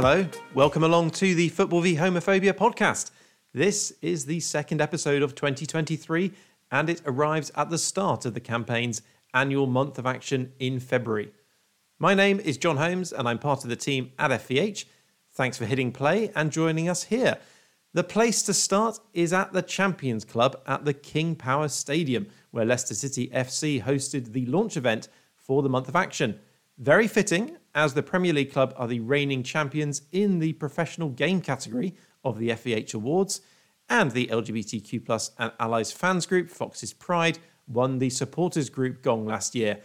Hello, welcome along to the Football v Homophobia podcast. This is the second episode of 2023, and it arrives at the start of the campaign's annual month of action in February. My name is John Holmes, and I'm part of the team at FVH. Thanks for hitting play and joining us here. The place to start is at the Champions Club at the King Power Stadium, where Leicester City FC hosted the launch event for the month of action. Very fitting, as the Premier League club are the reigning champions in the professional game category of the FVH Awards, and the LGBTQ plus and allies fans group, Foxes Pride, won the supporters group gong last year.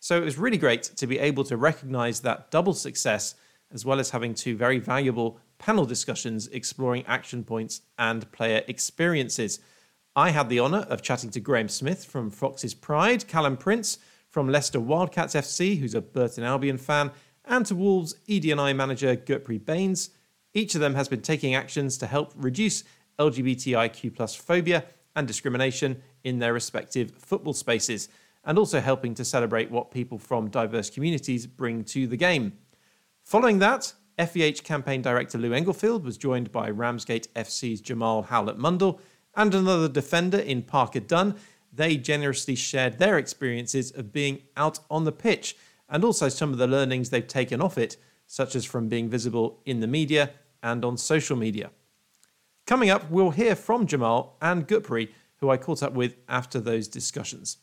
So it was really great to be able to recognise that double success, as well as having two very valuable panel discussions exploring action points and player experiences. I had the honour of chatting to Graham Smith from Foxes Pride, Callum Prince from Leicester Wildcats FC, who's a Burton Albion fan, and to Wolves ED&I manager Gurpreet Baines. Each of them has been taking actions to help reduce LGBTIQ phobia and discrimination in their respective football spaces, and also helping to celebrate what people from diverse communities bring to the game. Following that, FVH campaign director Lou Englefield was joined by Ramsgate FC's Jamal Howlett Mundell and another defender in Parker Dunn. They generously shared their experiences of being out on the pitch and also some of the learnings they've taken off it, such as from being visible in the media and on social media. Coming up, we'll hear from Jamal and Gurpreet, who I caught up with after those discussions.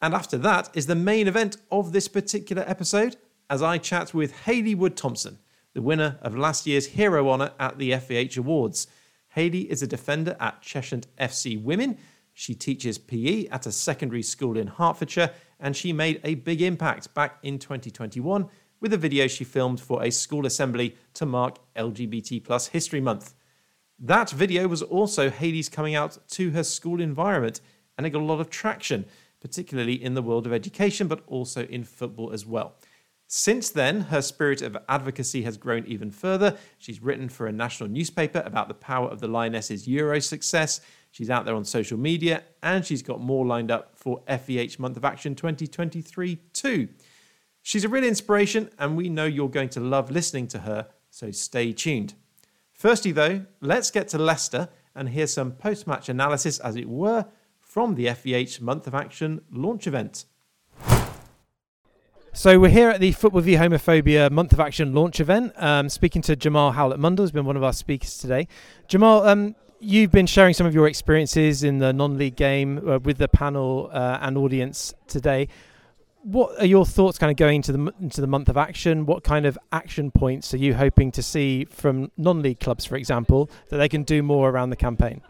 And after that is the main event of this particular episode as I chat with Hayley Wood Thompson, the winner of last year's Hero Honour at the FVH Awards. Hayley is a defender at Cheshunt FC Women. She teaches PE at a secondary school in Hertfordshire, and she made a big impact back in 2021 with a video she filmed for a school assembly to mark LGBT plus History Month. That video was also Hayley's coming out to her school environment, and it got a lot of traction, particularly in the world of education, but also in football as well. Since then, her spirit of advocacy has grown even further. She's written for a national newspaper about the power of the Lionesses' Euro success. She's out there on social media, and she's got more lined up for FVH Month of Action 2023 too. She's a real inspiration, and we know you're going to love listening to her, so stay tuned. Firstly, though, let's get to Leicester and hear some post match analysis, as it were, from the FVH Month of Action launch event. So we're here at the Football v Homophobia Month of Action launch event, um, speaking to Jamal Howlett Mundell, who's been one of our speakers today. Jamal, um, you've been sharing some of your experiences in the non-league game uh, with the panel uh, and audience today. What are your thoughts kind of going into the into the month of action? What kind of action points are you hoping to see from non-league clubs for example that they can do more around the campaign?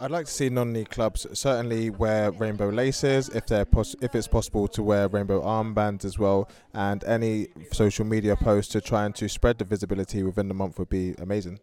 I'd like to see non-league clubs certainly wear rainbow laces if they're pos- if it's possible to wear rainbow armbands as well. And any social media posts to try and to spread the visibility within the month would be amazing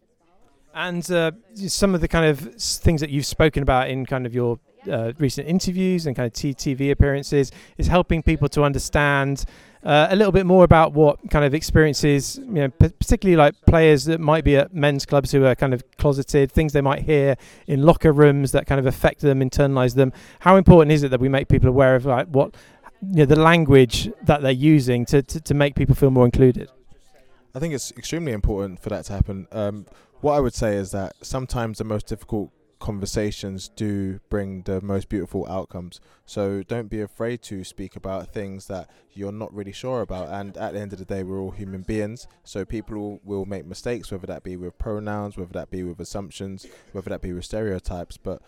and uh, some of the kind of things that you've spoken about in kind of your uh, recent interviews and kind of TV appearances is helping people to understand uh, a little bit more about what kind of experiences, you know, particularly like players that might be at men's clubs who are kind of closeted, things they might hear in locker rooms that kind of affect them, internalize them. How important is it that we make people aware of like what, you know, the language that they're using to, to, to make people feel more included? I think it's extremely important for that to happen. Um, what I would say is that sometimes the most difficult conversations do bring the most beautiful outcomes. So don't be afraid to speak about things that you're not really sure about. And at the end of the day, we're all human beings. So people will, make mistakes, whether that be with pronouns, whether that be with assumptions, whether that be with stereotypes. But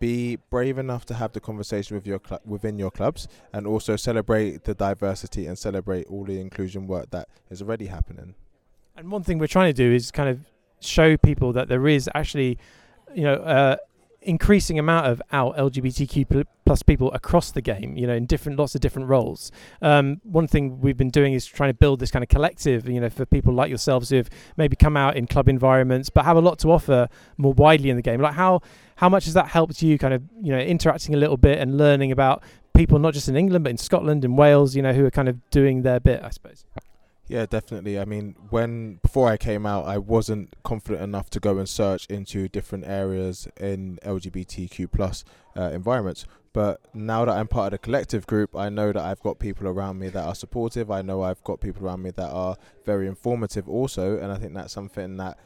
be brave enough to have the conversation with your cl- within your clubs and also celebrate the diversity and celebrate all the inclusion work that is already happening. And one thing we're trying to do is kind of show people that there is actually you know, uh, increasing amount of out LGBTQ plus people across the game, you know, in different lots of different roles. Um, one thing we've been doing is trying to build this kind of collective, you know, for people like yourselves who have maybe come out in club environments but have a lot to offer more widely in the game. Like how how much has that helped you kind of you know interacting a little bit and learning about people not just in England but in Scotland and Wales, you know, who are kind of doing their bit, I suppose. Yeah, definitely. I mean, when before I came out, I wasn't confident enough to go and search into different areas in LGBTQ plus uh, environments. But now that I'm part of the collective group, I know that I've got people around me that are supportive. I know I've got people around me that are very informative also, and I think that's something that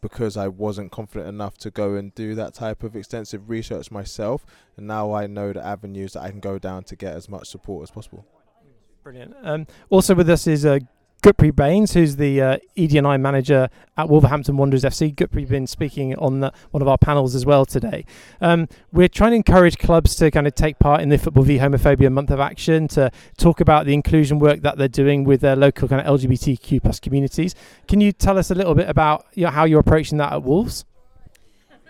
because I wasn't confident enough to go and do that type of extensive research myself, and now I know the avenues that I can go down to get as much support as possible. Brilliant. Um, also with us is uh, Bains, who's the uh, ED&I manager at Wolverhampton Wanderers FC. Gurpreet been speaking on the, one of our panels as well today. Um, we're trying to encourage clubs to kind of take part in the Football v Homophobia Month of Action to talk about the inclusion work that they're doing with their local kind of LGBTQ plus communities. Can you tell us a little bit about you know, how you're approaching that at Wolves?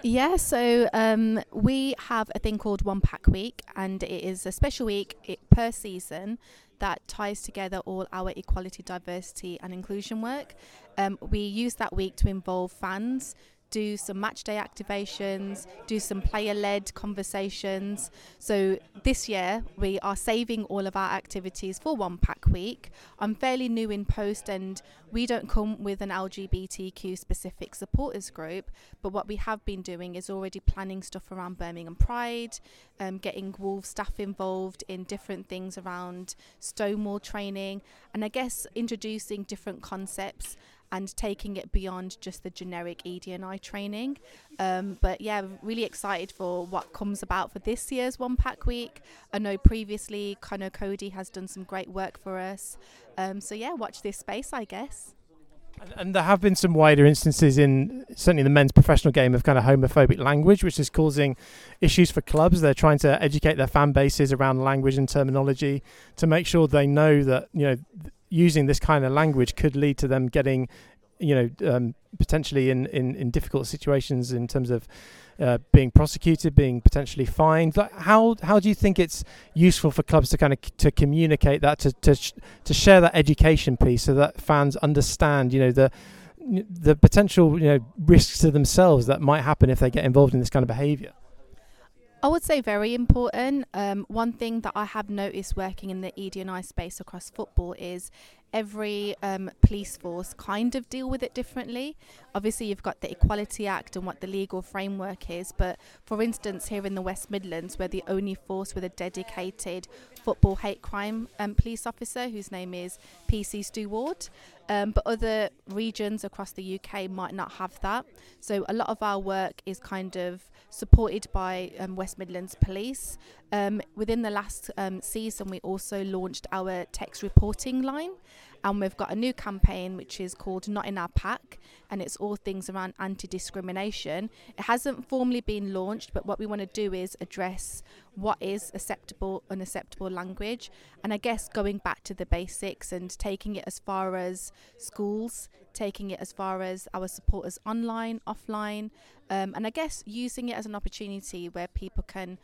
Yeah, so um, we have a thing called One Pack Week, and it is a special week per season that ties together all our equality, diversity, and inclusion work. Um, we use that week to involve fans do some match day activations, do some player led conversations. So this year we are saving all of our activities for One Pack Week. I'm fairly new in post and we don't come with an LGBTQ specific supporters group, but what we have been doing is already planning stuff around Birmingham Pride, um, getting Wolves staff involved in different things around Stonewall training, and I guess introducing different concepts and taking it beyond just the generic ED&I training. Um, but yeah, really excited for what comes about for this year's One Pack Week. I know previously Conor Coady has done some great work for us. Um, so yeah, watch this space, I guess. And, there have been some wider instances in certainly the men's professional game of kind of homophobic language, which is causing issues for clubs. They're trying to educate their fan bases around language and terminology to make sure they know that you know using this kind of language could lead to them getting, you know, um, potentially in, in, in difficult situations in terms of uh, being prosecuted, being potentially fined. Like how how do you think it's useful for clubs to kind of c- to communicate that to to sh- to share that education piece so that fans understand, you know, the the potential you know risks to themselves that might happen if they get involved in this kind of behaviour. I would say very important. Um, one thing that I have noticed working in the ED&I space across football is every um, police force kind of deal with it differently. Obviously, you've got the Equality Act and what the legal framework is, but for instance, here in the West Midlands, we're the only force with a dedicated football hate crime um, police officer whose name is PC Stu Ward. Um, but other regions across the UK might not have that. So a lot of our work is kind of supported by um, West Midlands Police. Um, within the last um, season, we also launched our text reporting line, and we've got a new campaign which is called Not in Our Pack, and it's all things around anti discrimination. It hasn't formally been launched, but what we want to do is address what is acceptable, unacceptable language, and I guess going back to the basics and taking it as far as schools, taking it as far as our supporters online, offline, um, and I guess using it as an opportunity where people can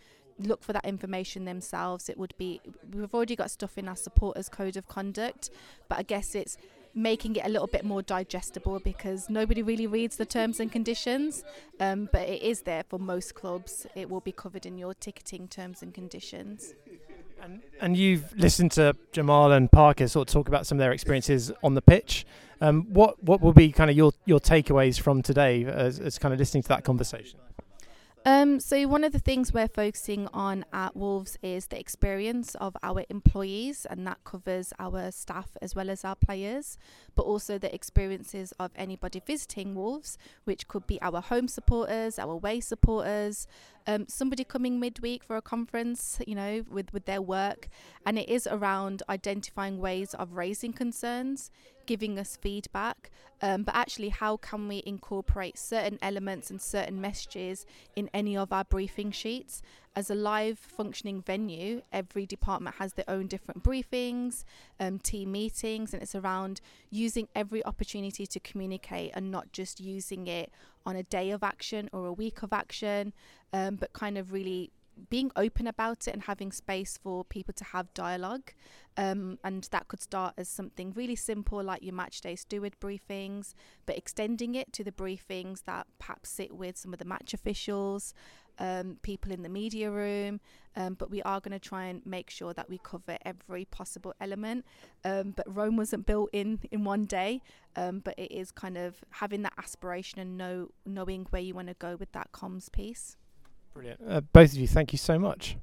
look for that information themselves. It would be we've already got stuff in our supporters code of conduct, but I guess it's making it a little bit more digestible because nobody really reads the terms and conditions. Um, but it is there for most clubs. It will be covered in your ticketing terms and conditions. And, and you've listened to Jamal and Parker sort of talk about some of their experiences on the pitch. Um, what what will be kind of your, your takeaways from today as, as kind of listening to that conversation? Um, so one of the things we're focusing on at Wolves is the experience of our employees, and that covers our staff as well as our players, but also the experiences of anybody visiting Wolves, which could be our home supporters, our away supporters, um, somebody coming midweek for a conference, you know, with, with their work. And it is around identifying ways of raising concerns, giving us feedback, um, but actually, how can we incorporate certain elements and certain messages in any of our briefing sheets? As a live functioning venue, every department has their own different briefings, um, team meetings, and it's around using every opportunity to communicate and not just using it on a day of action or a week of action, um, but kind of really being open about it and having space for people to have dialogue. Um, and that could start as something really simple like your match day steward briefings, but extending it to the briefings that perhaps sit with some of the match officials, um, people in the media room. Um, but we are going to try and make sure that we cover every possible element. Um, but Rome wasn't built in in one day, um, but it is kind of having that aspiration and know knowing where you want to go with that comms piece. Brilliant. Uh, both of you, thank you so much.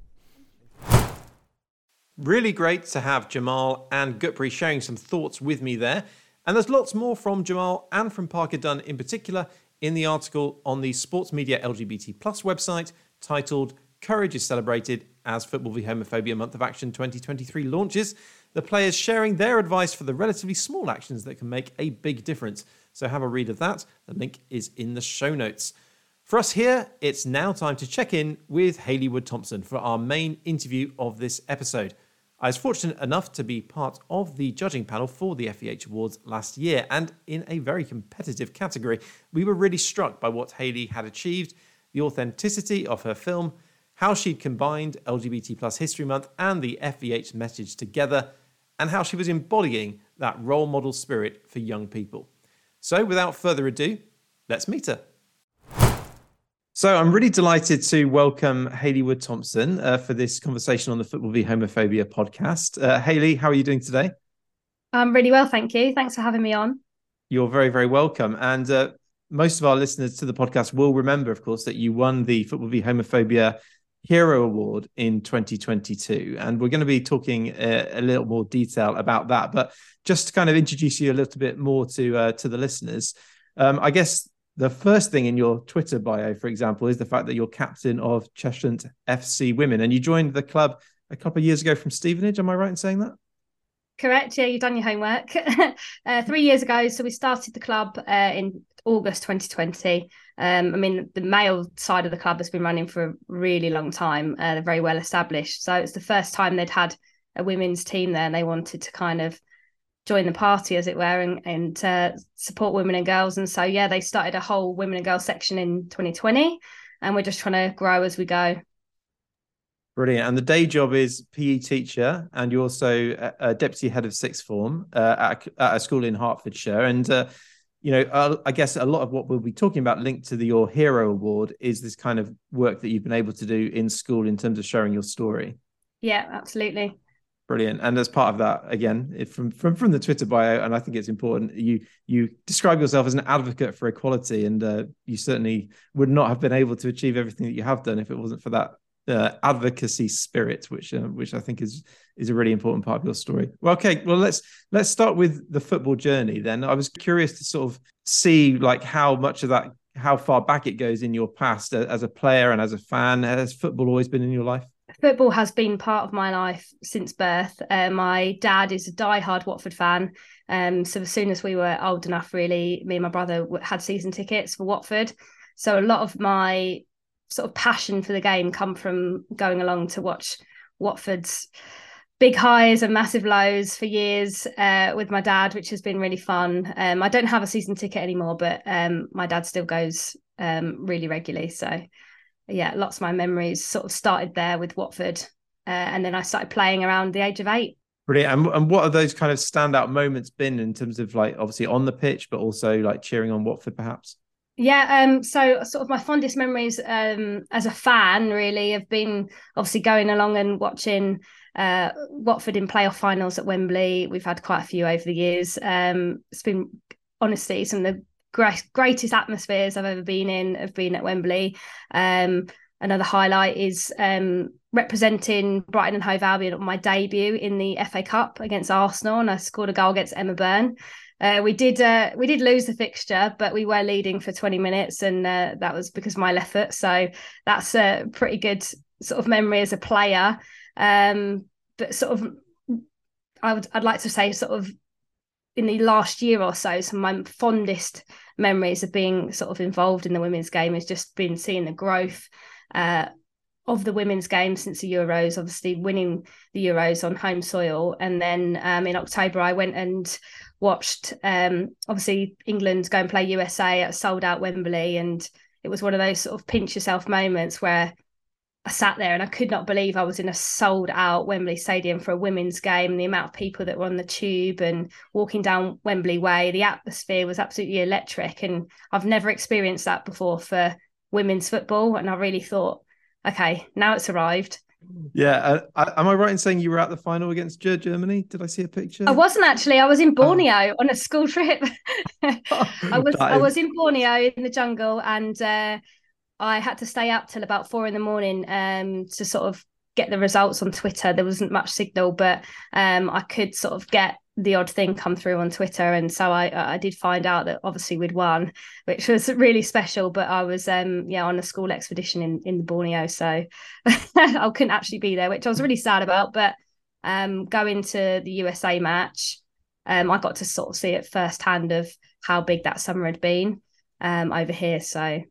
Really great to have Jamal and Gurpreet sharing some thoughts with me there. And there's lots more from Jamal and from Parker Dunn in particular in the article on the Sports Media LGBT Plus website titled Courage is Celebrated as Football v Homophobia Month of Action 2023 launches. The players sharing their advice for the relatively small actions that can make a big difference. So have a read of that. The link is in the show notes. For us here, it's now time to check in with Hayley Wood Thompson for our main interview of this episode. I was fortunate enough to be part of the judging panel for the FVH Awards last year, and in a very competitive category, we were really struck by what Hayley had achieved, the authenticity of her film, how she'd combined LGBT plus History Month and the FVH message together, and how she was embodying that role model spirit for young people. So, without further ado, let's meet her. So I'm really delighted to welcome Hayley Wood Thompson uh, for this conversation on the Football v Homophobia podcast. Uh, Hayley, how are you doing today? I'm really well, thank you. Thanks for having me on. You're very, very welcome. And uh, most of our listeners to the podcast will remember, of course, that you won the Football v Homophobia Hero Award in 2022. And we're going to be talking a, uh, a little more detail about that. But just to kind of introduce you a little bit more to uh, to the listeners, um, I guess the first thing in your Twitter bio, for example, is the fact that you're captain of Cheshunt FC Women, and you joined the club a couple of years ago from Stevenage. Am I right in saying that? Correct. Yeah, you've done your homework. uh, three years ago, so we started the club uh, in August 2020. Um, I mean, the male side of the club has been running for a really long time. Uh, they're very well established. So it's the first time they'd had a women's team there, and they wanted to kind of join the party, as it were, and, and uh, support women and girls. And so, yeah, they started a whole women and girls section in 2020, and we're just trying to grow as we go. Brilliant. And the day job is PE teacher, and you're also a, a deputy head of sixth form uh, at, a, at, a, school in Hertfordshire. And uh, you know, uh, I guess a lot of what we'll be talking about linked to the Your Hero Award is this kind of work that you've been able to do in school in terms of sharing your story. Yeah, absolutely. Brilliant. And as part of that, again, from from from the Twitter bio, and I think it's important. You you describe yourself as an advocate for equality, and uh, you certainly would not have been able to achieve everything that you have done if it wasn't for that uh, advocacy spirit, which uh, which I think is is a really important part of your story. Well, okay, well let's let's start with the football journey. Then I was curious to sort of see like how much of that, how far back it goes in your past uh, as a player and as a fan. Has football always been in your life? Football has been part of my life since birth. Uh, my dad is a die-hard Watford fan. Um, so as soon as we were old enough, really, me and my brother had season tickets for Watford. So a lot of my sort of passion for the game come from going along to watch Watford's big highs and massive lows for years uh, with my dad, which has been really fun. Um, I don't have a season ticket anymore, but um, my dad still goes um, really regularly. So yeah, lots of my memories sort of started there with Watford. Uh, and then I started playing around the age of eight. Brilliant. And, and what are those kind of standout moments been in terms of like obviously on the pitch, but also like cheering on Watford perhaps? Yeah, um, so sort of my fondest memories um, as a fan really have been obviously going along and watching uh, Watford in playoff finals at Wembley. We've had quite a few over the years. Um, it's been honestly some of the greatest atmospheres I've ever been in have been at Wembley. Um, another highlight is um, representing Brighton and Hove Albion on my debut in the FA Cup against Arsenal, and I scored a goal against Emma Byrne. Uh, we did uh, we did lose the fixture, but we were leading for 20 minutes, and uh, that was because of my left foot. So that's a pretty good sort of memory as a player. Um, but sort of, I would I'd like to say sort of in the last year or so, some of my fondest memories of being sort of involved in the women's game has just been seeing the growth uh, of the women's game since the Euros, obviously winning the Euros on home soil. And then um, in October, I went and watched, um, obviously, England go and play USA at sold out Wembley. And it was one of those sort of pinch yourself moments where I sat there and I could not believe I was in a sold out Wembley Stadium for a women's game. And the amount of people that were on the tube and walking down Wembley Way, the atmosphere was absolutely electric. And I've never experienced that before for women's football. And I really thought, okay, now it's arrived. Yeah, uh, am I right in saying you were at the final against Germany? Did I see a picture? I wasn't actually. I was in oh. Borneo oh. on a school trip. I was I was in Borneo in the jungle, and uh, I had to stay up till about four in the morning um, to sort of get the results on Twitter. There wasn't much signal, but um, I could sort of get the odd thing come through on Twitter, and so I I did find out that obviously we'd won, which was really special. But I was um yeah on a school expedition in in the Borneo, so I couldn't actually be there, which I was really sad about. But um going to the USA match, um I got to sort of see it firsthand of how big that summer had been um over here. So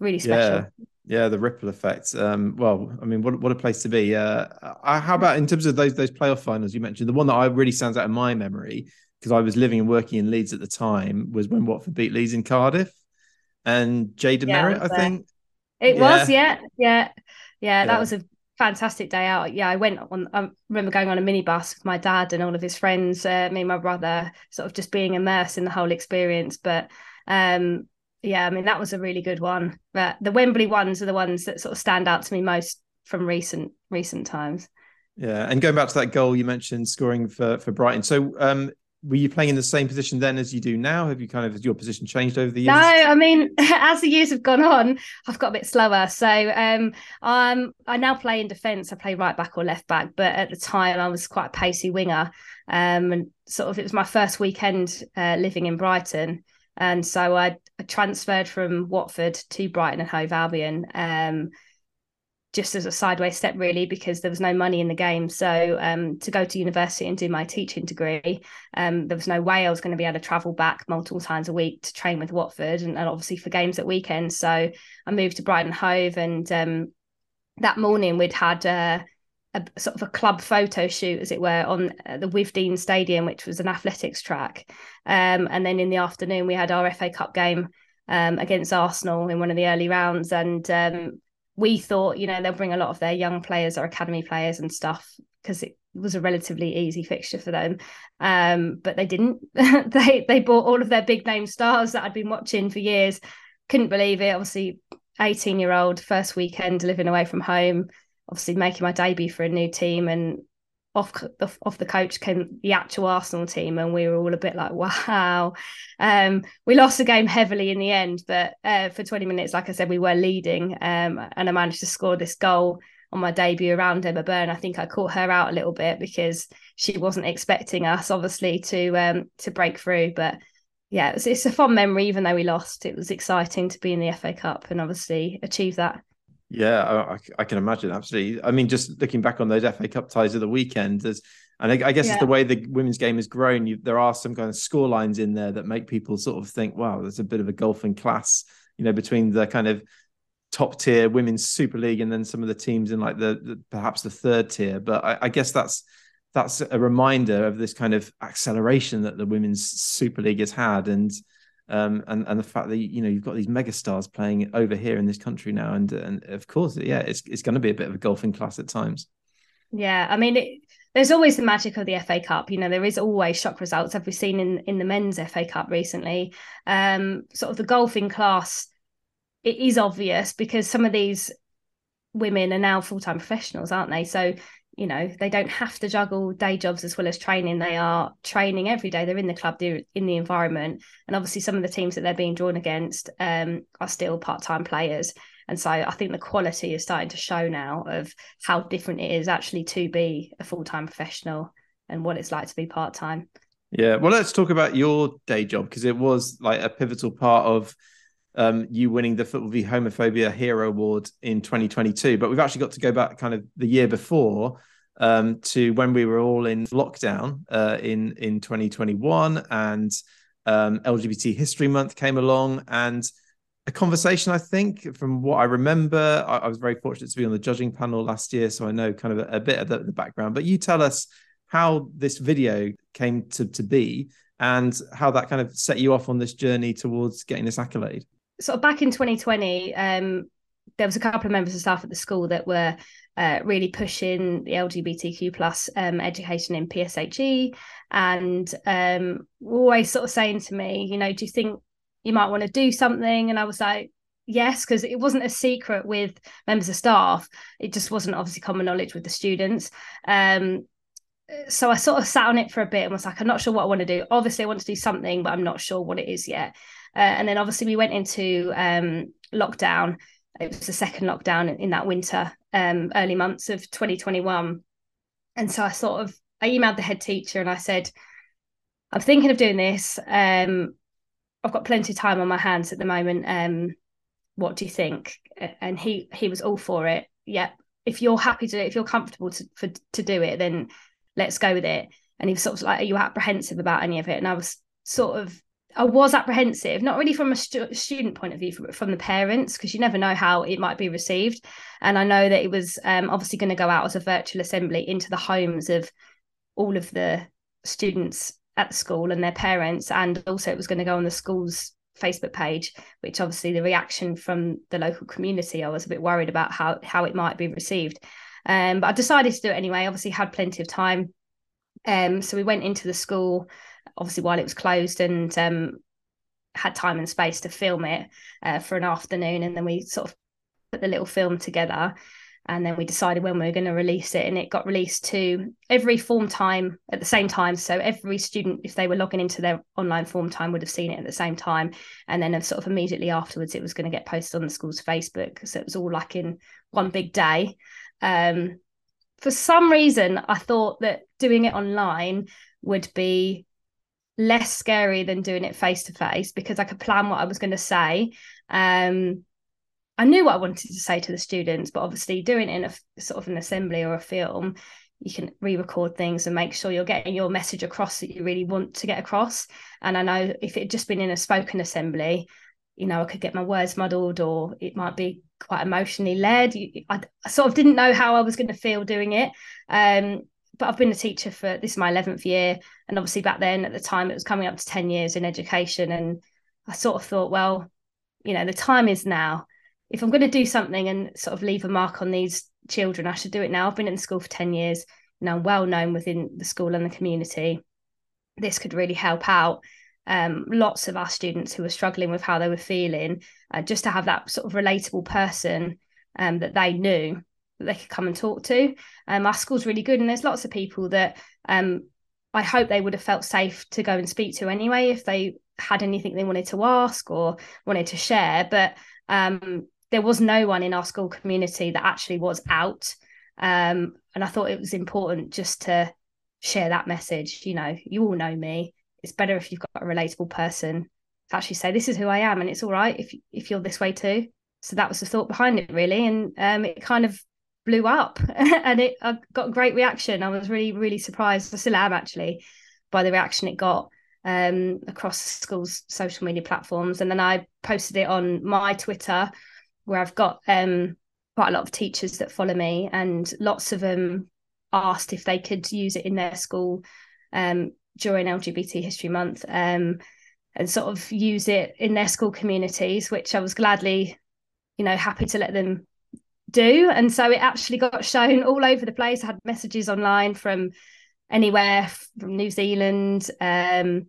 really special. Yeah. Yeah, the ripple effect. Um, well, I mean, what what a place to be. Uh, how about in terms of those those playoff finals you mentioned? The one that I really stands out in my memory because I was living and working in Leeds at the time was when Watford beat Leeds in Cardiff, and Jayden Yeah, I Merritt, I think. It Yeah. was, yeah, yeah, yeah. That Yeah. was a fantastic day out. Yeah, I went on. I remember going on a minibus with my dad and all of his friends, uh, me and my brother, sort of just being immersed in the whole experience. But um, yeah, I mean that was a really good one. But the Wembley ones are the ones that sort of stand out to me most from recent recent times. Yeah, and going back to that goal you mentioned, scoring for for Brighton. So, um, were you playing in the same position then as you do now? Have you kind of has your position changed over the years? No, I mean, as the years have gone on, I've got a bit slower. So um, um, I now play in defence. I play right back or left back, but at the time I was quite a pacey winger. Um, and sort of it was my first weekend uh, living in Brighton, and so I, I transferred from Watford to Brighton and Hove Albion. Um, just as a sideways step, really, because there was no money in the game. So um, to go to university and do my teaching degree, um, there was no way I was going to be able to travel back multiple times a week to train with Watford, and, and obviously for games at weekends. So I moved to Brighton Hove, and um, that morning we'd had uh, a sort of a club photo shoot, as it were, on uh, the Withdean Stadium, which was an athletics track. Um, and then in the afternoon we had our FA Cup game um, against Arsenal in one of the early rounds, and um, we thought, you know, they'll bring a lot of their young players or academy players and stuff because it was a relatively easy fixture for them. Um, but they didn't. they they bought all of their big name stars that I'd been watching for years. Couldn't believe it. Obviously, 18 year old, first weekend living away from home, obviously making my debut for a new team and off the off the coach came the actual Arsenal team, and we were all a bit like, "Wow!" Um, we lost the game heavily in the end, but uh, for 20 minutes, like I said, we were leading, um, and I managed to score this goal on my debut around Emma Byrne. I think I caught her out a little bit because she wasn't expecting us, obviously, to um, to break through. But yeah, it's, it's a fond memory, even though we lost. It was exciting to be in the FA Cup and obviously achieve that. Yeah, I, I can imagine. Absolutely. I mean, just looking back on those FA Cup ties of the weekend, there's, and I, I guess Yeah. it's the way the women's game has grown. You, there are some kind of score lines in there that make people sort of think, wow, there's a bit of a golfing class, you know, between the kind of top tier women's Super League and then some of the teams in like the, the perhaps the third tier. But I, I guess that's that's a reminder of this kind of acceleration that the women's Super League has had, and um, and and the fact that you know you've got these megastars playing over here in this country now, and and of course, yeah, it's it's going to be a bit of a golfing class at times. Yeah, I mean, it, there's always the magic of the FA Cup. You know, there is always shock results. Have we seen in in the men's FA Cup recently? Um, sort of the golfing class, it is obvious because some of these women are now full time professionals, aren't they? So you know they don't have to juggle day jobs as well as training. They are training every day. They're in the club, they're in the environment, and obviously some of the teams that they're being drawn against um, are still part time players. And so I think the quality is starting to show now of how different it is actually to be a full time professional and what it's like to be part time. Yeah, well, let's talk about your day job because it was like a pivotal part of um, you winning the Football v Homophobia Hero Award in 2022. But we've actually got to go back kind of the year before um, to when we were all in lockdown uh, in in 2021, and um, LGBT History Month came along, and a conversation. I think, from what I remember, I, I was very fortunate to be on the judging panel last year, so I know kind of a, a bit of the, the background. But you tell us how this video came to to be and how that kind of set you off on this journey towards getting this accolade. Sort of back in 2020, um, there was a couple of members of staff at the school that were uh, really pushing the LGBTQ plus um, education in PSHE, and um, always sort of saying to me, you know, do you think you might want to do something? And I was like, yes, because it wasn't a secret with members of staff. It just wasn't obviously common knowledge with the students. Um, so I sort of sat on it for a bit and was like, I'm not sure what I want to do. Obviously, I want to do something, but I'm not sure what it is yet. Uh, and then obviously we went into um, lockdown. It was the second lockdown in that winter, um, early months of 2021. And so I sort of I emailed the head teacher and I said, I'm thinking of doing this. Um, I've got plenty of time on my hands at the moment. Um, what do you think? And he he was all for it. Yeah, if you're happy to, do it, if you're comfortable to for, to do it, then let's go with it. And he was sort of like, are you apprehensive about any of it? And I was sort of I was apprehensive, not really from a stu- student point of view, but from the parents, because you never know how it might be received. And I know that it was um, obviously going to go out as a virtual assembly into the homes of all of the students at the school and their parents, and also it was going to go on the school's Facebook page, which obviously the reaction from the local community, I was a bit worried about how how it might be received. Um, but I decided to do it anyway. Obviously, had plenty of time, um, so we went into the school obviously while it was closed and um, had time and space to film it uh, for an afternoon. And then we sort of put the little film together. And then we decided when we were going to release it and it got released to every form time at the same time. So every student if they were logging into their online form time would have seen it at the same time. And then sort of immediately afterwards it was going to get posted on the school's facebook. So it was all like in one big day. Um, for some reason i thought that doing it online would be less scary than doing it face to face because I could plan what I was going to say. Um, I knew what I wanted to say to the students, but obviously doing it in a sort of an assembly or a film, you can re-record things and make sure you're getting your message across that you really want to get across. And I know if it had just been in a spoken assembly, you know, I could get my words muddled or it might be quite emotionally led. I, sort of didn't know how I was going to feel doing it. Um, but I've been a teacher for this is my 11th year. And obviously back then at the time it was coming up to 10 years in education. And I sort of thought, well, you know, the time is now. If I'm going to do something and sort of leave a mark on these children, I should do it now. I've been in school for 10 years, you know, well known within the school and the community. This could really help out um, lots of our students who were struggling with how they were feeling, uh, just to have that sort of relatable person um, that they knew that they could come and talk to. Um, our school's really good, and there's lots of people that um, I hope they would have felt safe to go and speak to anyway if they had anything they wanted to ask or wanted to share. But um, there was no one in our school community that actually was out. Um, and I thought it was important just to share that message. You know, you all know me. It's better if you've got a relatable person to actually say, "This is who I am," and it's all right if if you're this way too. So that was the thought behind it, really, and um, it kind of blew up and it I got great reaction. I was really, really surprised. I still am actually by the reaction it got um, across school's social media platforms. And then I posted it on my Twitter where I've got um, quite a lot of teachers that follow me and lots of them asked if they could use it in their school um, during LGBT History Month um, and sort of use it in their school communities, which I was gladly, you know, happy to let them do. And so it actually got shown all over the place. I had messages online from anywhere from New Zealand, um,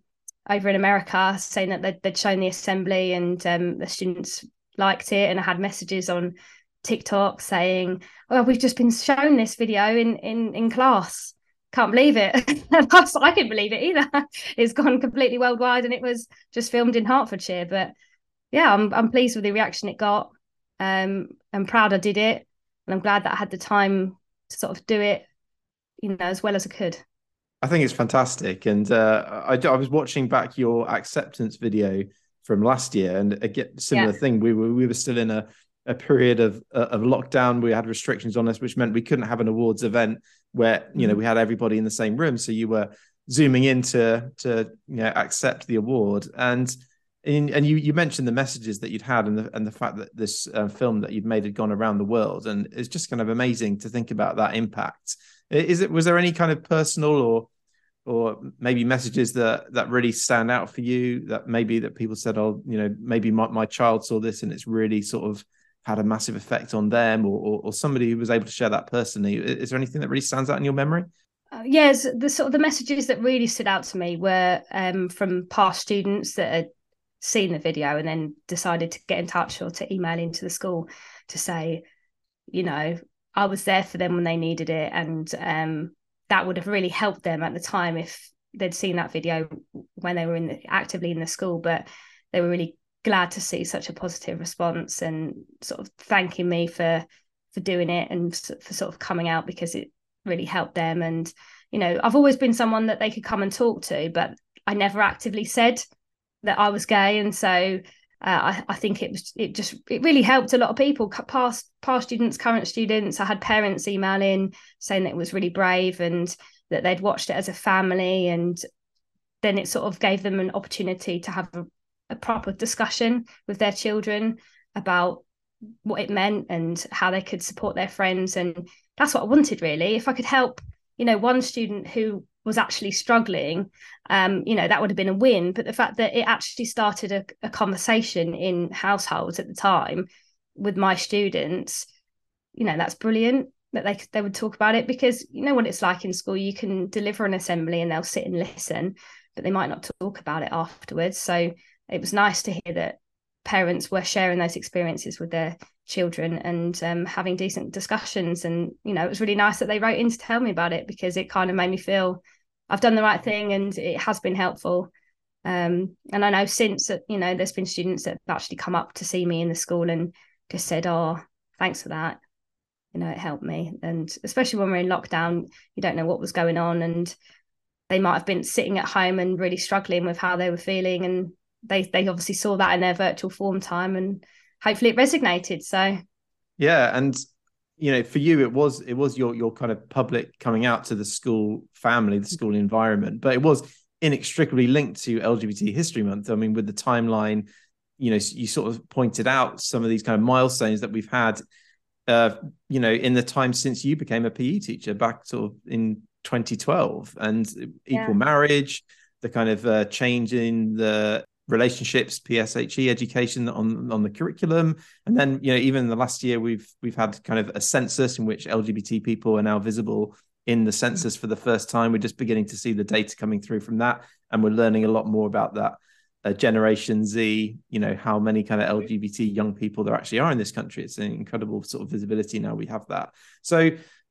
over in America, saying that they'd, they'd shown the assembly and um, the students liked it. And I had messages on TikTok saying, "Well, we've just been shown this video in in in class. Can't believe it." I couldn't believe it either. it's gone completely worldwide, and it was just filmed in Hertfordshire. But yeah, I'm I'm pleased with the reaction it got. Um, I'm proud I did it, and I'm glad that I had the time to sort of do it, you know, as well as I could. I think it's fantastic, and uh, I, I was watching back your acceptance video from last year, and again, similar yeah. thing. We were we were still in a a period of uh, of lockdown. We had restrictions on us, which meant we couldn't have an awards event where you know mm-hmm. we had everybody in the same room. So you were zooming in to to you know accept the award, and and, and you you mentioned the messages that you'd had and the and the fact that this uh, film that you'd made had gone around the world. And it's just kind of amazing to think about that impact. Is it was there any kind of personal or or maybe messages that that really stand out for you that maybe that people said oh you know maybe my, my child saw this and it's really sort of had a massive effect on them or, or, or somebody who was able to share that personally? Is there anything that really stands out in your memory? Uh, yes the sort of the messages that really stood out to me were um, from past students that had seen the video and then decided to get in touch or to email into the school to say, you know, I was there for them when they needed it. And um, that would have really helped them at the time if they'd seen that video when they were in the, actively in the school. But they were really glad to see such a positive response and sort of thanking me for for doing it and for sort of coming out because it really helped them and you know I've always been someone that they could come and talk to but I never actively said that I was gay and so uh, I, I, think it was it just it really helped a lot of people past past students current students. I had parents emailing saying that it was really brave and that they'd watched it as a family and then it sort of gave them an opportunity to have a, a proper discussion with their children about what it meant and how they could support their friends. And that's what i wanted really. If i could help you know one student who was actually struggling, um, you know, that would have been a win. But the fact that it actually started a, a conversation in households at the time with my students, you know, that's brilliant that they they would talk about it because you know what it's like in school. You can deliver an assembly and they'll sit and listen, but they might not talk about it afterwards. So it was nice to hear that parents were sharing those experiences with their children and um, having decent discussions. And, you know, it was really nice that they wrote in to tell me about it because it kind of made me feel I've done the right thing and it has been helpful. Um, and I know since you know, there's been students that have actually come up to see me in the school and just said, Oh, thanks for that. You know, it helped me. And especially when we're in lockdown, you don't know what was going on. And they might have been sitting at home and really struggling with how they were feeling. And they they obviously saw that in their virtual form time and hopefully it resonated. So yeah, and you know, for you, it was it was your your kind of public coming out to the school family, the school environment, but it was inextricably linked to LGBT History Month. I mean, with the timeline, you know, you sort of pointed out some of these kind of milestones that we've had, uh, you know, in the time since you became a PE teacher back sort of in 2012, and equal yeah. marriage, the kind of uh, change in the relationships pshe education on on the curriculum. And then you know even in the last year we've we've had kind of a census in which lgbt people are now visible in the census for the first time. We're just beginning to see the data coming through from that and we're learning a lot more about that uh, generation z you know how many kind of lgbt young people there actually are in this country. It's an incredible sort of visibility now we have that. So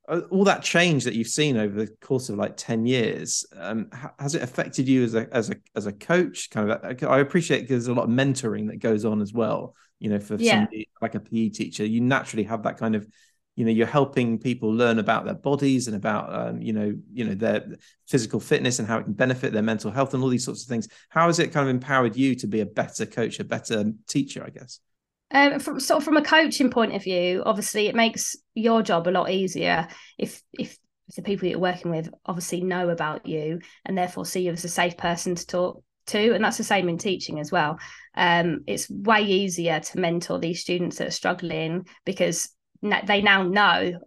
all that change that you've seen over the course of like 10 years um, has it affected you as a as a as a coach? Kind of uh, i appreciate there's a lot of mentoring that goes on as well you know for yeah. somebody like a pe teacher. You naturally have that kind of you know you're helping people learn about their bodies and about um, you know you know their physical fitness and how it can benefit their mental health and all these sorts of things. How has it kind of empowered you to be a better coach a better teacher i guess um, from sort of from a coaching point of view, obviously it makes your job a lot easier if if the people you're working with obviously know about you and therefore see you as a safe person to talk to and that's the same in teaching as well. Um, it's way easier to mentor these students that are struggling because they now know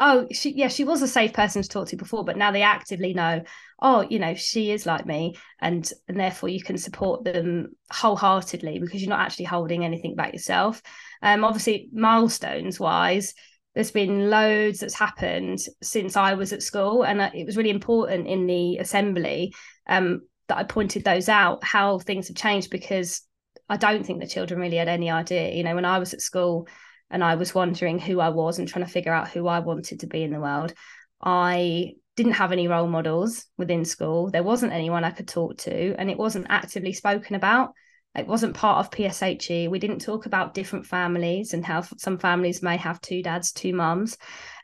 oh she yeah she was a safe person to talk to before but now they actively know oh you know she is like me and and therefore you can support them wholeheartedly because you're not actually holding anything back yourself. Um obviously milestones wise there's been loads that's happened since I was at school and it was really important in the assembly um that I pointed those out how things have changed because I don't think the children really had any idea. You know when I was at school and I was wondering who I was and trying to figure out who I wanted to be in the world. I didn't have any role models within school. There wasn't anyone I could talk to, and it wasn't actively spoken about. It wasn't part of PSHE. We didn't talk about different families and how some families may have two dads, two mums.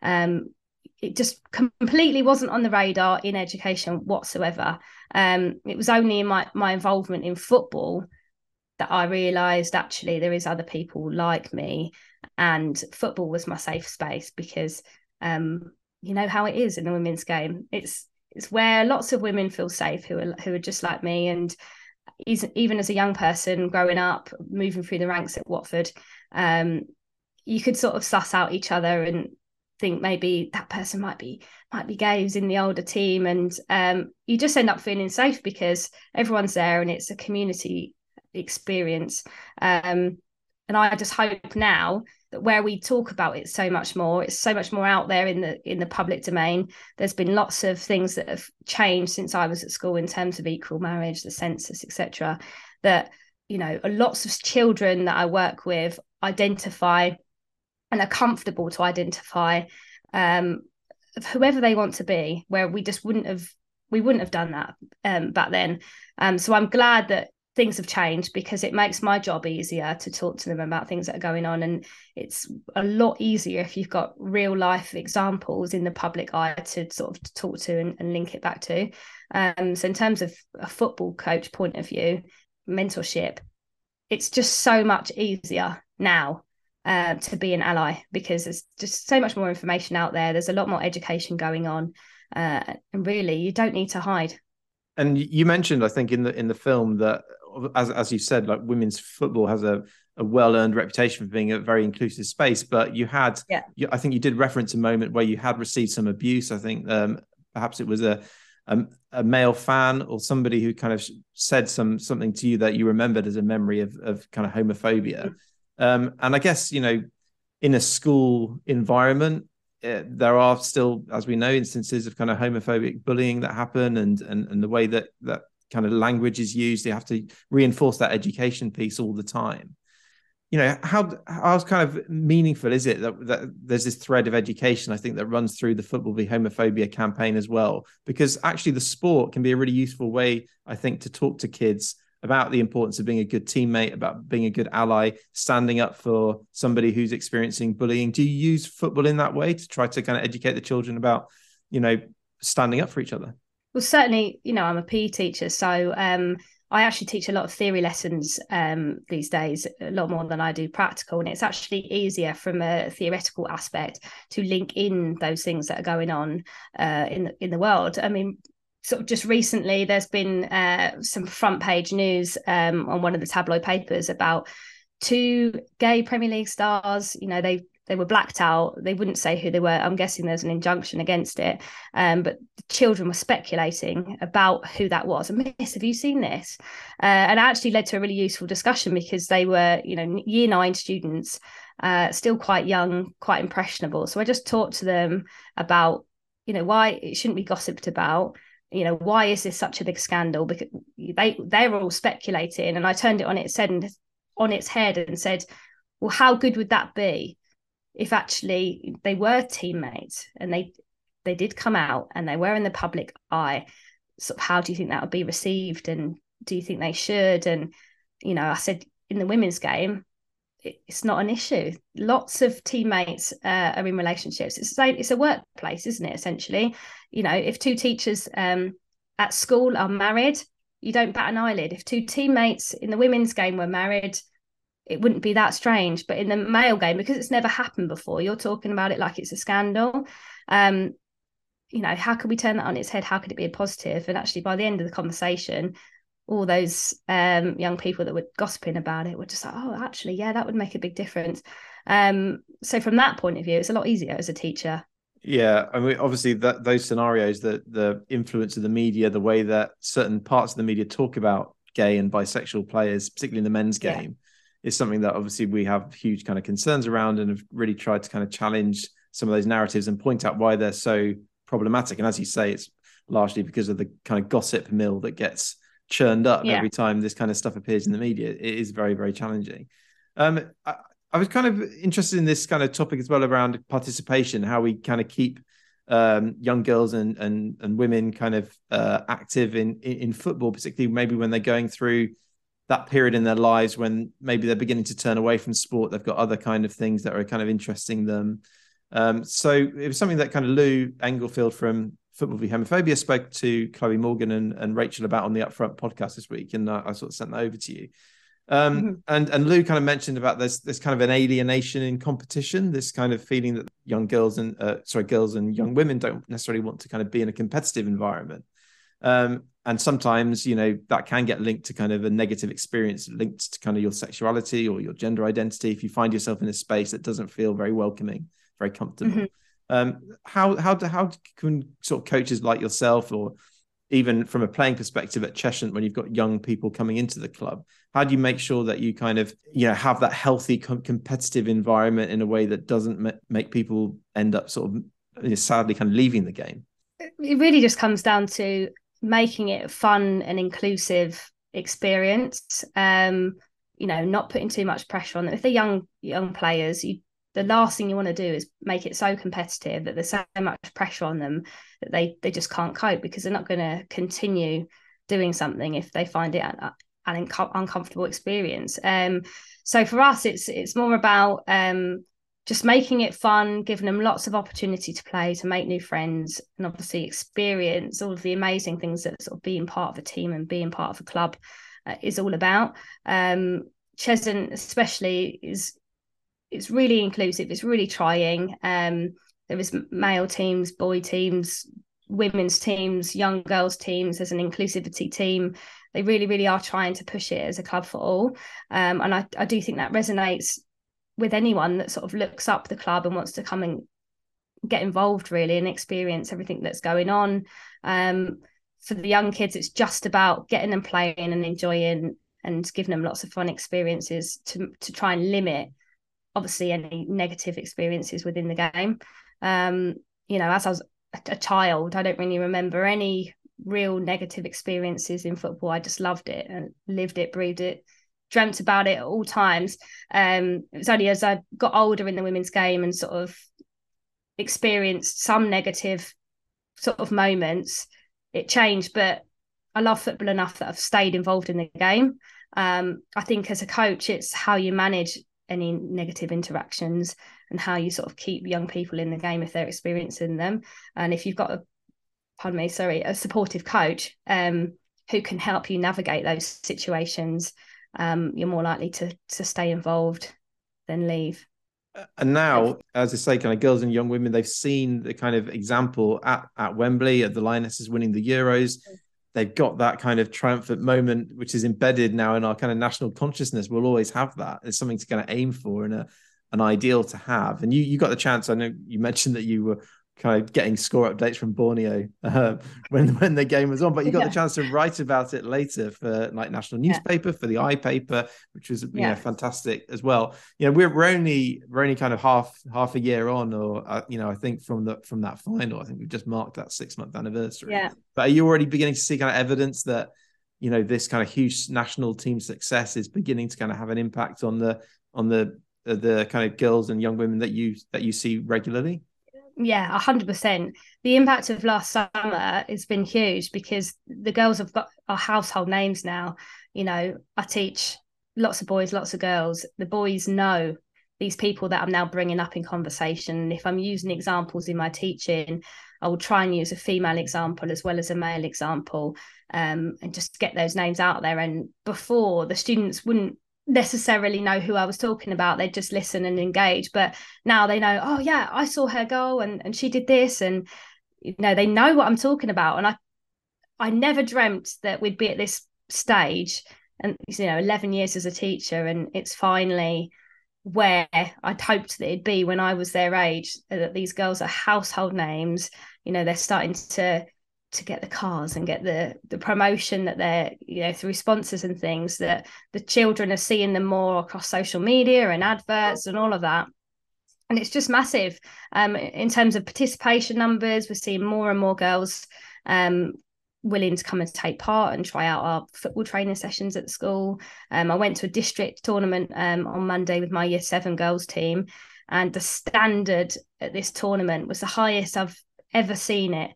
Um, it just completely wasn't on the radar in education whatsoever. Um, it was only in my my involvement in football that I realised actually there is other people like me and football was my safe space because um, you know how it is in the women's game. It's it's where lots of women feel safe who are who are just like me and even as a young person growing up moving through the ranks at Watford um, you could sort of suss out each other and think maybe that person might be might be gay who's in the older team and um, you just end up feeling safe because everyone's there and it's a community experience um, and I just hope now where we talk about it so much more, it's so much more out there in the in the public domain. There's been lots of things that have changed since I was at school in terms of equal marriage, the census, etc. That you know, lots of children that I work with identify and are comfortable to identify um, whoever they want to be, where we just wouldn't have we wouldn't have done that um, back then. Um, so I'm glad that things have changed because it makes my job easier to talk to them about things that are going on. And it's a lot easier if you've got real life examples in the public eye to sort of talk to and, and link it back to. Um, so in terms of a football coach point of view mentorship it's just so much easier now uh, to be an ally because there's just so much more information out there. There's a lot more education going on uh, and really you don't need to hide. And you mentioned i think in the in the film that as as you said, like women's football has a a well earned reputation for being a very inclusive space. But you had, yeah. You, I think you did reference a moment where you had received some abuse. I think um, perhaps it was a, a, a male fan or somebody who kind of said some something to you that you remembered as a memory of of kind of homophobia. Mm-hmm. Um, and I guess you know, in a school environment, uh, there are still, as we know, instances of kind of homophobic bullying that happen, and and and the way that that kind of language is used. They have to reinforce that education piece all the time. You know, how how kind of meaningful is it that, that there's this thread of education? I think that runs through the football v homophobia campaign as well, because actually the sport can be a really useful way, I think, to talk to kids about the importance of being a good teammate, about being a good ally, standing up for somebody who's experiencing bullying. Do you use football in that way to try to kind of educate the children about, you know, standing up for each other? Well, certainly, you know, I'm a PE teacher, so um, I actually teach a lot of theory lessons um, these days, a lot more than I do practical. And it's actually easier from a theoretical aspect to link in those things that are going on uh, in the, in the world. I mean, sort of just recently, there's been uh, some front page news um, on one of the tabloid papers about two gay Premier League stars. You know, they they were blacked out. They wouldn't say who they were. I'm guessing there's an injunction against it. Um, but the children were speculating about who that was. And Miss, have you seen this? Uh, and it actually led to a really useful discussion because they were, you know, year nine students, uh, still quite young, quite impressionable. So I just talked to them about, you know, why it shouldn't be gossiped about you know why is this such a big scandal because they they were all speculating and i turned it on its head and on its head and said well how good would that be if actually they were teammates and they they did come out and they were in the public eye sort of how do you think that would be received and do you think they should? And you know i said in the women's game it's not an issue. Lots of teammates uh, are in relationships. It's a, it's a workplace isn't it essentially? You know if two teachers um, at school are married you don't bat an eyelid. If two teammates in the women's game were married it wouldn't be that strange. But in the male game, because it's never happened before, you're talking about it like it's a scandal. Um, you know, how could we turn that on its head? How could it be a positive? And actually, by the end of the conversation, all those um, young people that were gossiping about it were just like, oh, actually, yeah, that would make a big difference. Um, so from that point of view, it's a lot easier as a teacher. Yeah, I mean, obviously, that those scenarios, that the influence of the media, the way that certain parts of the media talk about gay and bisexual players, particularly in the men's game, is something that obviously we have huge kind of concerns around and have really tried to kind of challenge some of those narratives and point out why they're so problematic. And as you say, it's largely because of the kind of gossip mill that gets churned up yeah. every time this kind of stuff appears in the media. It is very, very challenging. Um, I, I, was kind of interested in this kind of topic as well around participation, how we kind of keep um, young girls and and and women kind of uh, active in, in in football, particularly maybe when they're going through that period in their lives when maybe they're beginning to turn away from sport. They've got other kind of things that are kind of interesting them. Um, so it was something that kind of Lou Englefield from Football v Homophobia spoke to Chloe Morgan and, and Rachel about on the Upfront podcast this week, and I, I sort of sent that over to you. Um, mm-hmm. And and Lou kind of mentioned about this this kind of an alienation in competition, this kind of feeling that young girls and uh, sorry girls and young women don't necessarily want to kind of be in a competitive environment. Um, and sometimes, you know, that can get linked to kind of a negative experience linked to kind of your sexuality or your gender identity. If you find yourself in a space that doesn't feel very welcoming, very comfortable. Mm-hmm. Um, how how do, how can sort of coaches like yourself, or even from a playing perspective at Cheshunt, when you've got young people coming into the club, how do you make sure that you kind of you know have that healthy com- competitive environment in a way that doesn't ma- make people end up sort of you know, sadly kind of leaving the game? It really just comes down to making it fun and inclusive experience. Um, you know, not putting too much pressure on them. If they're young young players, you the last thing you want to do is make it so competitive that there's so much pressure on them that they they just can't cope because they're not going to continue doing something if they find it an inco- uncomfortable experience. Um, so for us, it's it's more about um, just making it fun, giving them lots of opportunity to play, to make new friends, and obviously experience all of the amazing things that sort of being part of a team and being part of a club uh, is all about. Um, Cheshunt, especially, is it's really inclusive. It's really trying. Um, there is male teams, boy teams, women's teams, young girls teams. There's an inclusivity team. They really, really are trying to push it as a club for all. Um, and I, I do think that resonates with anyone that sort of looks up the club and wants to come and get involved really and experience everything that's going on. Um, for the young kids, it's just about getting them playing and enjoying and giving them lots of fun experiences to to try and limit obviously any negative experiences within the game. Um, you know, as I was a child, I don't really remember any real negative experiences in football. I just loved it and lived it, breathed it, dreamt about it at all times. Um, it was only as I got older in the women's game and sort of experienced some negative sort of moments, it changed. But I love football enough that I've stayed involved in the game. Um, I think as a coach, it's how you manage any negative interactions and how you sort of keep young people in the game if they're experiencing them. And if you've got a, pardon me, sorry, a supportive coach um, who can help you navigate those situations, um, you're more likely to to stay involved than leave. And now, as I say, kind of girls and young women, they've seen the kind of example at, at Wembley, at the Lionesses winning the Euros they've got that kind of triumphant moment, which is embedded now in our kind of national consciousness. We'll always have that. It's something to kind of aim for and a, an ideal to have. And you you got the chance. I know you mentioned that you were kind of getting score updates from Borneo uh, when when the game was on. But you got yeah. the chance to write about it later for like national newspaper yeah. for the i paper, which was you yeah. know fantastic as well. You know we're, we're only we're only kind of half half a year on, or uh, you know I think from the from that final, I think we've just marked that six month anniversary. Yeah. But are you already beginning to see kind of evidence that you know this kind of huge national team success is beginning to kind of have an impact on the on the the kind of girls and young women that you that you see regularly? Yeah, hundred percent. The impact of last summer has been huge because the girls have got our household names now. You know, I teach lots of boys, lots of girls. The boys know these people that I'm now bringing up in conversation. If I'm using examples in my teaching, I will try and use a female example as well as a male example, um, and just get those names out there. And before the students wouldn't necessarily know who I was talking about. They'd just listen and engage. But now they know, oh yeah, I saw her go and, and she did this. And you know, they know what I'm talking about. And I I never dreamt that we'd be at this stage and you know, 11 years as a teacher, and it's finally where I'd hoped that it'd be when I was their age, that these girls are household names. You know, they're starting to to get the cars and get the the promotion that they're you know through sponsors and things that the children are seeing them more across social media and adverts and all of that. And it's just massive um, in terms of participation numbers. We're seeing more and more girls um, willing to come and take part and try out our football training sessions at school. Um, i went to a district tournament um, on monday with my year seven girls team and the standard at this tournament was the highest i've ever seen it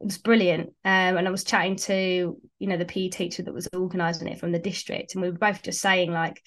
it was brilliant. Um, and I was chatting to, you know, the PE teacher that was organising it from the district, and we were both just saying, like,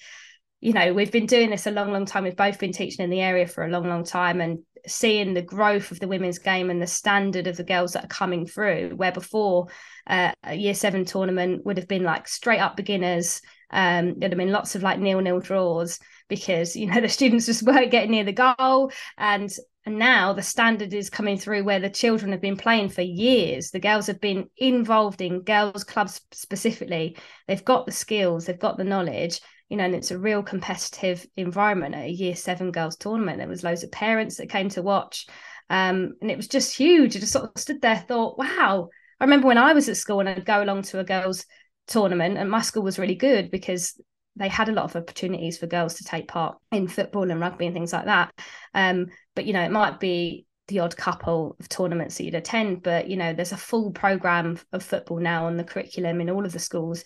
you know, we've been doing this a long, long time. We've both been teaching in the area for a long, long time, and seeing the growth of the women's game and the standard of the girls that are coming through. Where before, uh, a year seven tournament would have been like straight up beginners. Um, there'd have been lots of like nil nil draws because you know the students just weren't getting near the goal and and now the standard is coming through where the children have been playing for years. The girls have been involved in girls' clubs specifically. They've got the skills, they've got the knowledge, you know, and it's a real competitive environment at a year seven girls tournament. There was loads of parents that came to watch. Um, and it was just huge. I just sort of stood there, thought, wow. I remember when I was at school and I'd go along to a girls' tournament, and my school was really good because they had a lot of opportunities for girls to take part in football and rugby and things like that. Um, but you know, it might be the odd couple of tournaments that you'd attend, but you know, there's a full program of football now on the curriculum in all of the schools.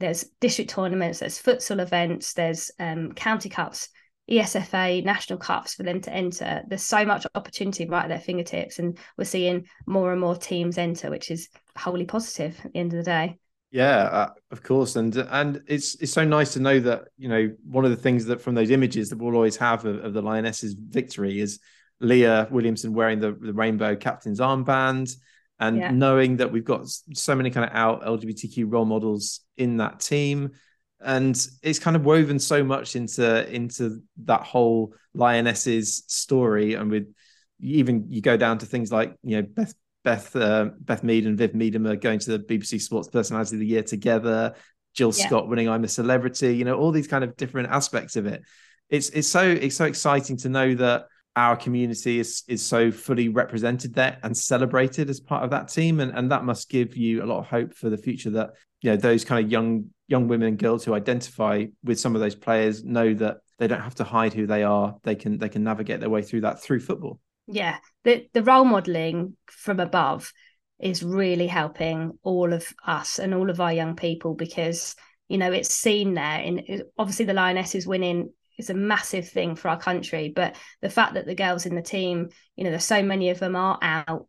There's district tournaments, there's futsal events, there's um, county cups, ESFA, national cups for them to enter. There's so much opportunity right at their fingertips, and we're seeing more and more teams enter, which is wholly positive at the end of the day. Yeah, uh, of course, and and it's it's so nice to know that you know one of the things that from those images that we'll always have of, of the Lionesses' victory is Leah Williamson wearing the, the rainbow captain's armband, and yeah. knowing that we've got so many kind of out LGBTQ role models in that team, and it's kind of woven so much into into that whole Lionesses story, and with even you go down to things like you know Beth Beth uh, Beth Mead and Viv Miedema are going to the BBC Sports Personality of the Year together. Jill yeah. Scott winning I'm a Celebrity. You know all these kind of different aspects of it. It's it's so it's so exciting to know that our community is is so fully represented there and celebrated as part of that team, and and that must give you a lot of hope for the future. That you know those kind of young young women and girls who identify with some of those players know that they don't have to hide who they are. They can they can navigate their way through that through football yeah the the role modeling from above is really helping all of us and all of our young people because you know it's seen there in obviously the Lionesses winning is a massive thing for our country but the fact that the girls in the team you know there's so many of them are out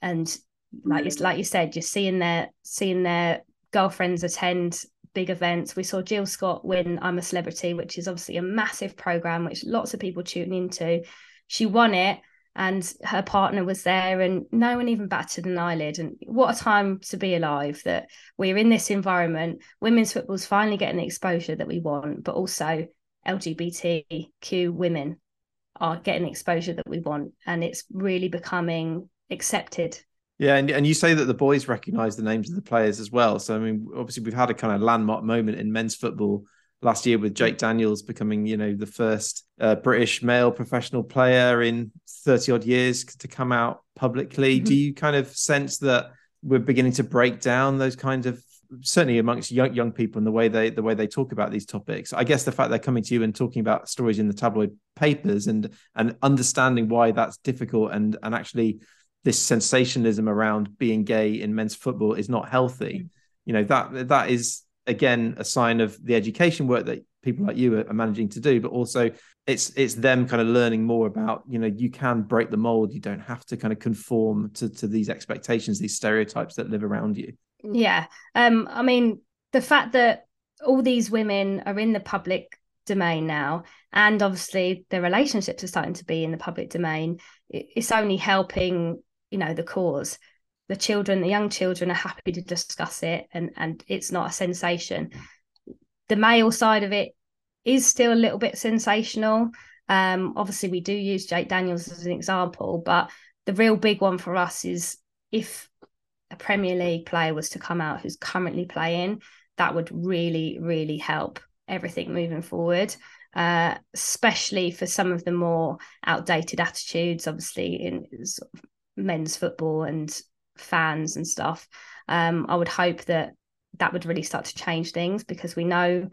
and like you, like you said you're seeing their seeing their girlfriends attend big events. We saw Jill Scott win I'm a celebrity which is obviously a massive program which lots of people tune into. She won it and her partner was there and no one even batted an eyelid and what a time to be alive that we're in this environment women's football's finally getting the exposure that we want but also lgbtq women are getting the exposure that we want and it's really becoming accepted yeah, and, and you say that the boys recognise the names of the players as well. So I mean, obviously we've had a kind of landmark moment in men's football last year with Jake Daniels becoming, you know, the first uh, British male professional player in 30 odd years to come out publicly. Mm-hmm. Do you kind of sense that we're beginning to break down those kinds of certainly amongst young young people and the way they the way they talk about these topics. I guess the fact they're coming to you and talking about stories in the tabloid papers and and understanding why that's difficult and and actually this sensationalism around being gay in men's football is not healthy. Mm-hmm. You know that that is again a sign of the education work that people like you are managing to do but also it's it's them kind of learning more about you know you can break the mold. You don't have to kind of conform to to these expectations these stereotypes that live around you. Yeah. Um i mean the fact that all these women are in the public domain now and obviously their relationships are starting to be in the public domain it's only helping you know the cause the children, the young children are happy to discuss it and, and it's not a sensation. The male side of it is still a little bit sensational. Um, obviously, we do use Jake Daniels as an example, but the real big one for us is if a Premier League player was to come out who's currently playing, that would really, really help everything moving forward. Uh, especially for some of the more outdated attitudes, obviously in sort of men's football and fans and stuff. Um, I would hope that that would really start to change things because we know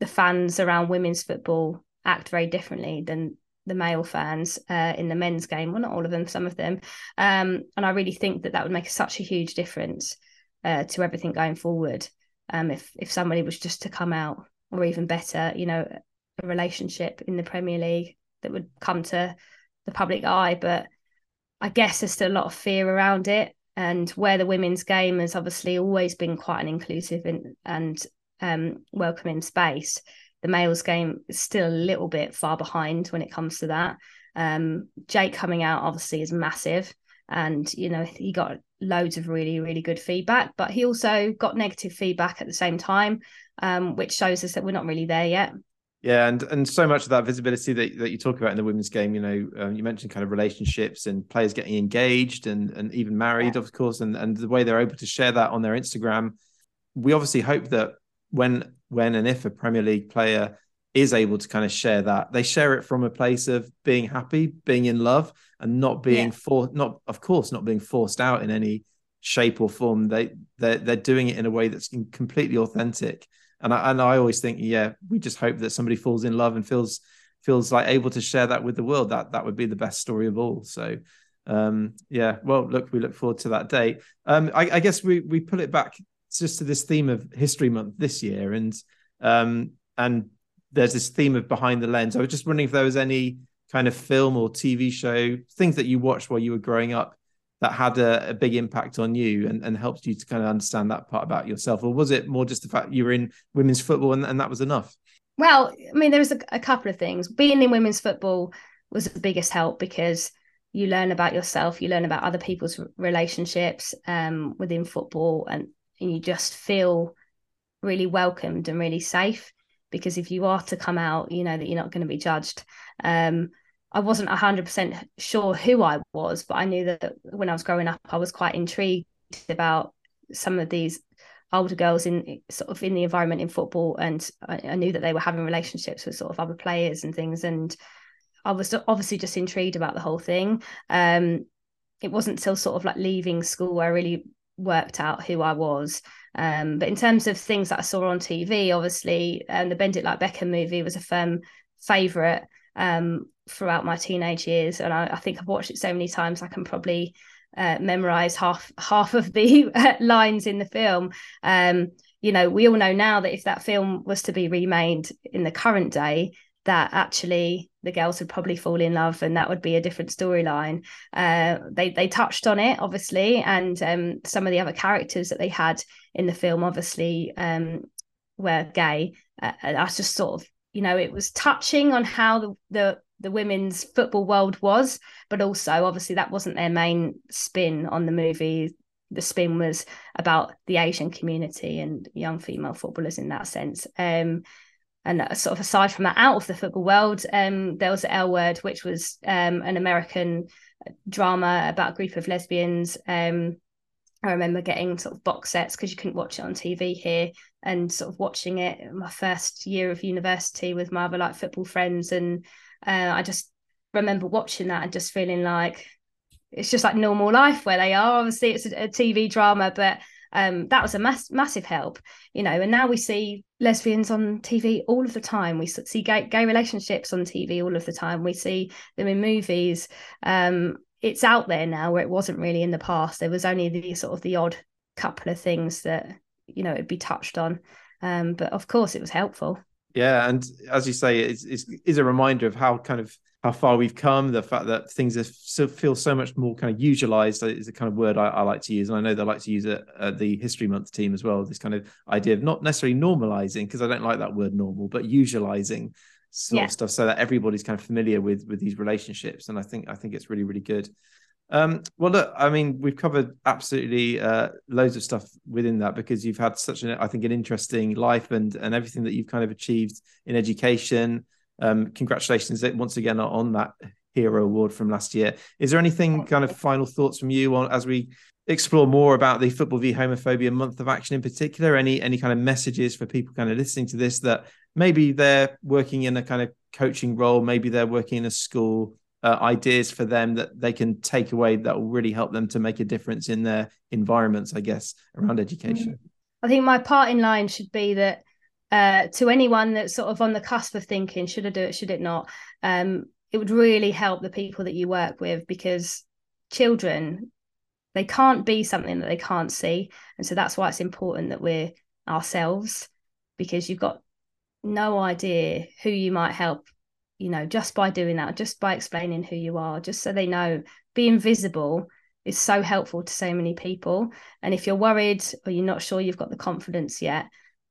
the fans around women's football act very differently than the male fans uh, in the men's game. Well, not all of them, some of them. Um, and I really think that that would make such a huge difference uh, to everything going forward. Um, if if somebody was just to come out, or even better, you know, a relationship in the Premier League that would come to the public eye. But I guess there's still a lot of fear around it. And where the women's game has obviously always been quite an inclusive and, and um, welcoming space, the males game is still a little bit far behind when it comes to that. Um, Jake coming out obviously is massive, and you know he got loads of really really good feedback, but he also got negative feedback at the same time, um, which shows us that we're not really there yet. Yeah, and and so much of that visibility that, that you talk about in the women's game, you know, um, you mentioned kind of relationships and players getting engaged and and even married, yeah. of course, and and the way they're able to share that on their Instagram. We obviously hope that when when and if a Premier League player is able to kind of share that, they share it from a place of being happy, being in love, and not being yeah. for not of course not being forced out in any shape or form. They they they're doing it in a way that's completely authentic and I, and I always think, yeah, we just hope that somebody falls in love and feels feels like able to share that with the world. That that would be the best story of all. So, um, yeah, well, look, we look forward to that day. Um, I, I guess we we pull it back just to this theme of History Month this year, and um, and there's this theme of behind the lens. I was just wondering if there was any kind of film or TV show things that you watched while you were growing up that had a, a, big impact on you and, and helped you to kind of understand that part about yourself? Or was it more just the fact you were in women's football and, and that was enough? Well, I mean, there was a, a couple of things. Being in women's football was the biggest help because you learn about yourself, you learn about other people's relationships um, within football, and, and you just feel really welcomed and really safe. Because if you are to come out, you know that you're not going to be judged. Um, I wasn't 100% sure who I was, but I knew that when I was growing up, I was quite intrigued about some of these older girls in sort of in the environment in football. And I, I knew that they were having relationships with sort of other players and things. And I was obviously just intrigued about the whole thing. Um, it wasn't till sort of like leaving school where I really worked out who I was. Um, but in terms of things that I saw on TV, obviously, um, the Bend It Like Beckham movie was a firm favourite um, throughout my teenage years, and I, I, think I've watched it so many times I can probably uh, memorize half half of the lines in the film. Um, you know, we all know now that if that film was to be remade in the current day, that actually the girls would probably fall in love and that would be a different storyline uh, they they touched on it obviously and um, some of the other characters that they had in the film obviously um, were gay uh, that's just sort of you know it was touching on how the, the the women's football world was but also obviously that wasn't their main spin on the movie the spin was about the asian community and young female footballers in that sense um, and sort of aside from that out of the football world um, there was l word which was um, an american drama about a group of lesbians um, I remember getting sort of box sets because you couldn't watch it on TV here and sort of watching it my first year of university with my other like football friends. And uh, I just remember watching that and just feeling like it's just like normal life where they are. Obviously, it's a, a TV drama, but um, that was a mass, massive help, you know. And now we see lesbians on TV all of the time. We see gay, gay relationships on TV all of the time. We see them in movies. Um, it's out there now where it wasn't really in the past. There was only the sort of the odd couple of things that you know it'd be touched on, um, but of course it was helpful. Yeah, and as you say, it's, it's, it's a reminder of how kind of how far we've come. The fact that things are so, feel so much more kind of usualized is a kind of word I, I like to use, and I know they like to use it at the History Month team as well. This kind of idea of not necessarily normalizing, because I don't like that word normal, but usualizing sort yeah. of stuff so that everybody's kind of familiar with with these relationships and i think i think it's really really good um, well look i mean we've covered absolutely uh, loads of stuff within that because you've had such an i think an interesting life and and everything that you've kind of achieved in education. Um, congratulations once again on that hero award from last year. Is there anything kind of final thoughts from you on as we explore more about the football v homophobia month of action in particular? Any any kind of messages for people kind of listening to this that maybe they're working in a kind of coaching role, maybe they're working in a school, uh, ideas for them that they can take away that will really help them to make a difference in their environments, I guess, around education. Mm-hmm. I think my part in line should be that uh, to anyone that's sort of on the cusp of thinking, should I do it, should it not? Um, it would really help the people that you work with because children, they can't be something that they can't see. And so that's why it's important that we're ourselves because you've got no idea who you might help you know just by doing that just by explaining who you are just so they know being visible is so helpful to so many people. And if you're worried or you're not sure you've got the confidence yet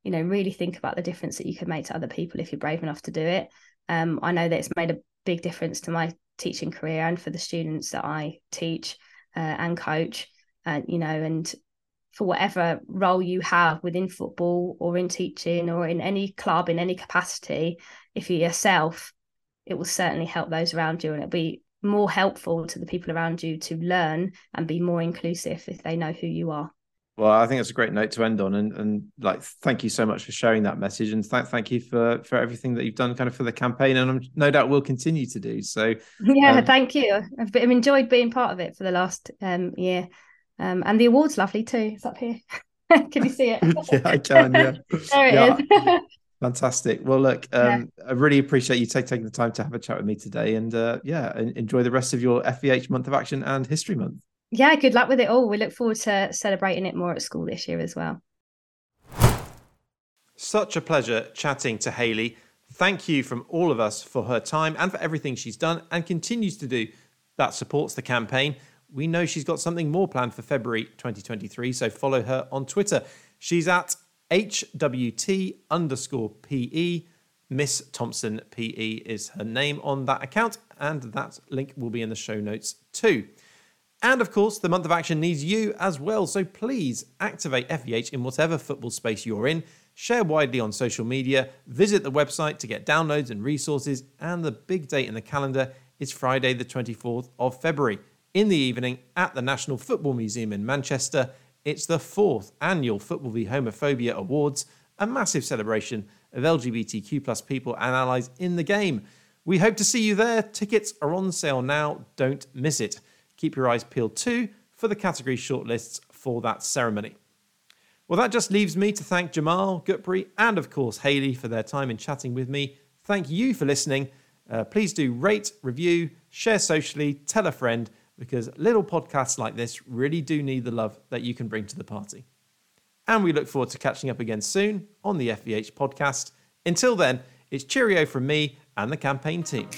you know really think about the difference that you can make to other people if you're brave enough to do it. Um, i know that it's made a big difference to my teaching career and for the students that i teach uh, and coach and you know and for whatever role you have within football or in teaching or in any club in any capacity if you're yourself it will certainly help those around you and it'll be more helpful to the people around you to learn and be more inclusive if they know who you are well i think it's a great note to end on and, and like thank you so much for sharing that message and th- thank you for for everything that you've done kind of for the campaign and i'm no doubt will continue to do so yeah um, thank you i've, I've enjoyed being part of it for the last um, year um, and the award's lovely too. It's up here. can you see it? yeah, I can. Yeah. there it yeah. is. Fantastic. Well, look, um, yeah. I really appreciate you take, taking the time to have a chat with me today, and uh, yeah, enjoy the rest of your FVH Month of Action and History Month. Yeah, good luck with it all. We look forward to celebrating it more at school this year as well. Such a pleasure chatting to Hayley. Thank you from all of us for her time and for everything she's done and continues to do that supports the campaign. we know she's got something more planned for February 2023, so follow her on Twitter. She's at HWT underscore PE. Miss Thompson PE is her name on that account, and that link will be in the show notes too. And of course, the month of action needs you as well, so please activate FVH in whatever football space you're in. Share widely on social media, visit the website to get downloads and resources, and the big date in the calendar is Friday, the 24th of February. In the evening at the National Football Museum in Manchester, it's the fourth annual Football v Homophobia Awards, a massive celebration of LGBTQ plus people and allies in the game. We hope to see you there. Tickets are on sale now. Don't miss it. Keep your eyes peeled too for the category shortlists for that ceremony. Well, that just leaves me to thank Jamal, Gurpreet, and of course Hayley for their time in chatting with me. Thank you for listening. Uh, please do rate, review, share socially, tell a friend, because little podcasts like this really do need the love that you can bring to the party. And we look forward to catching up again soon on the FVH podcast. Until then, it's cheerio from me and the campaign team.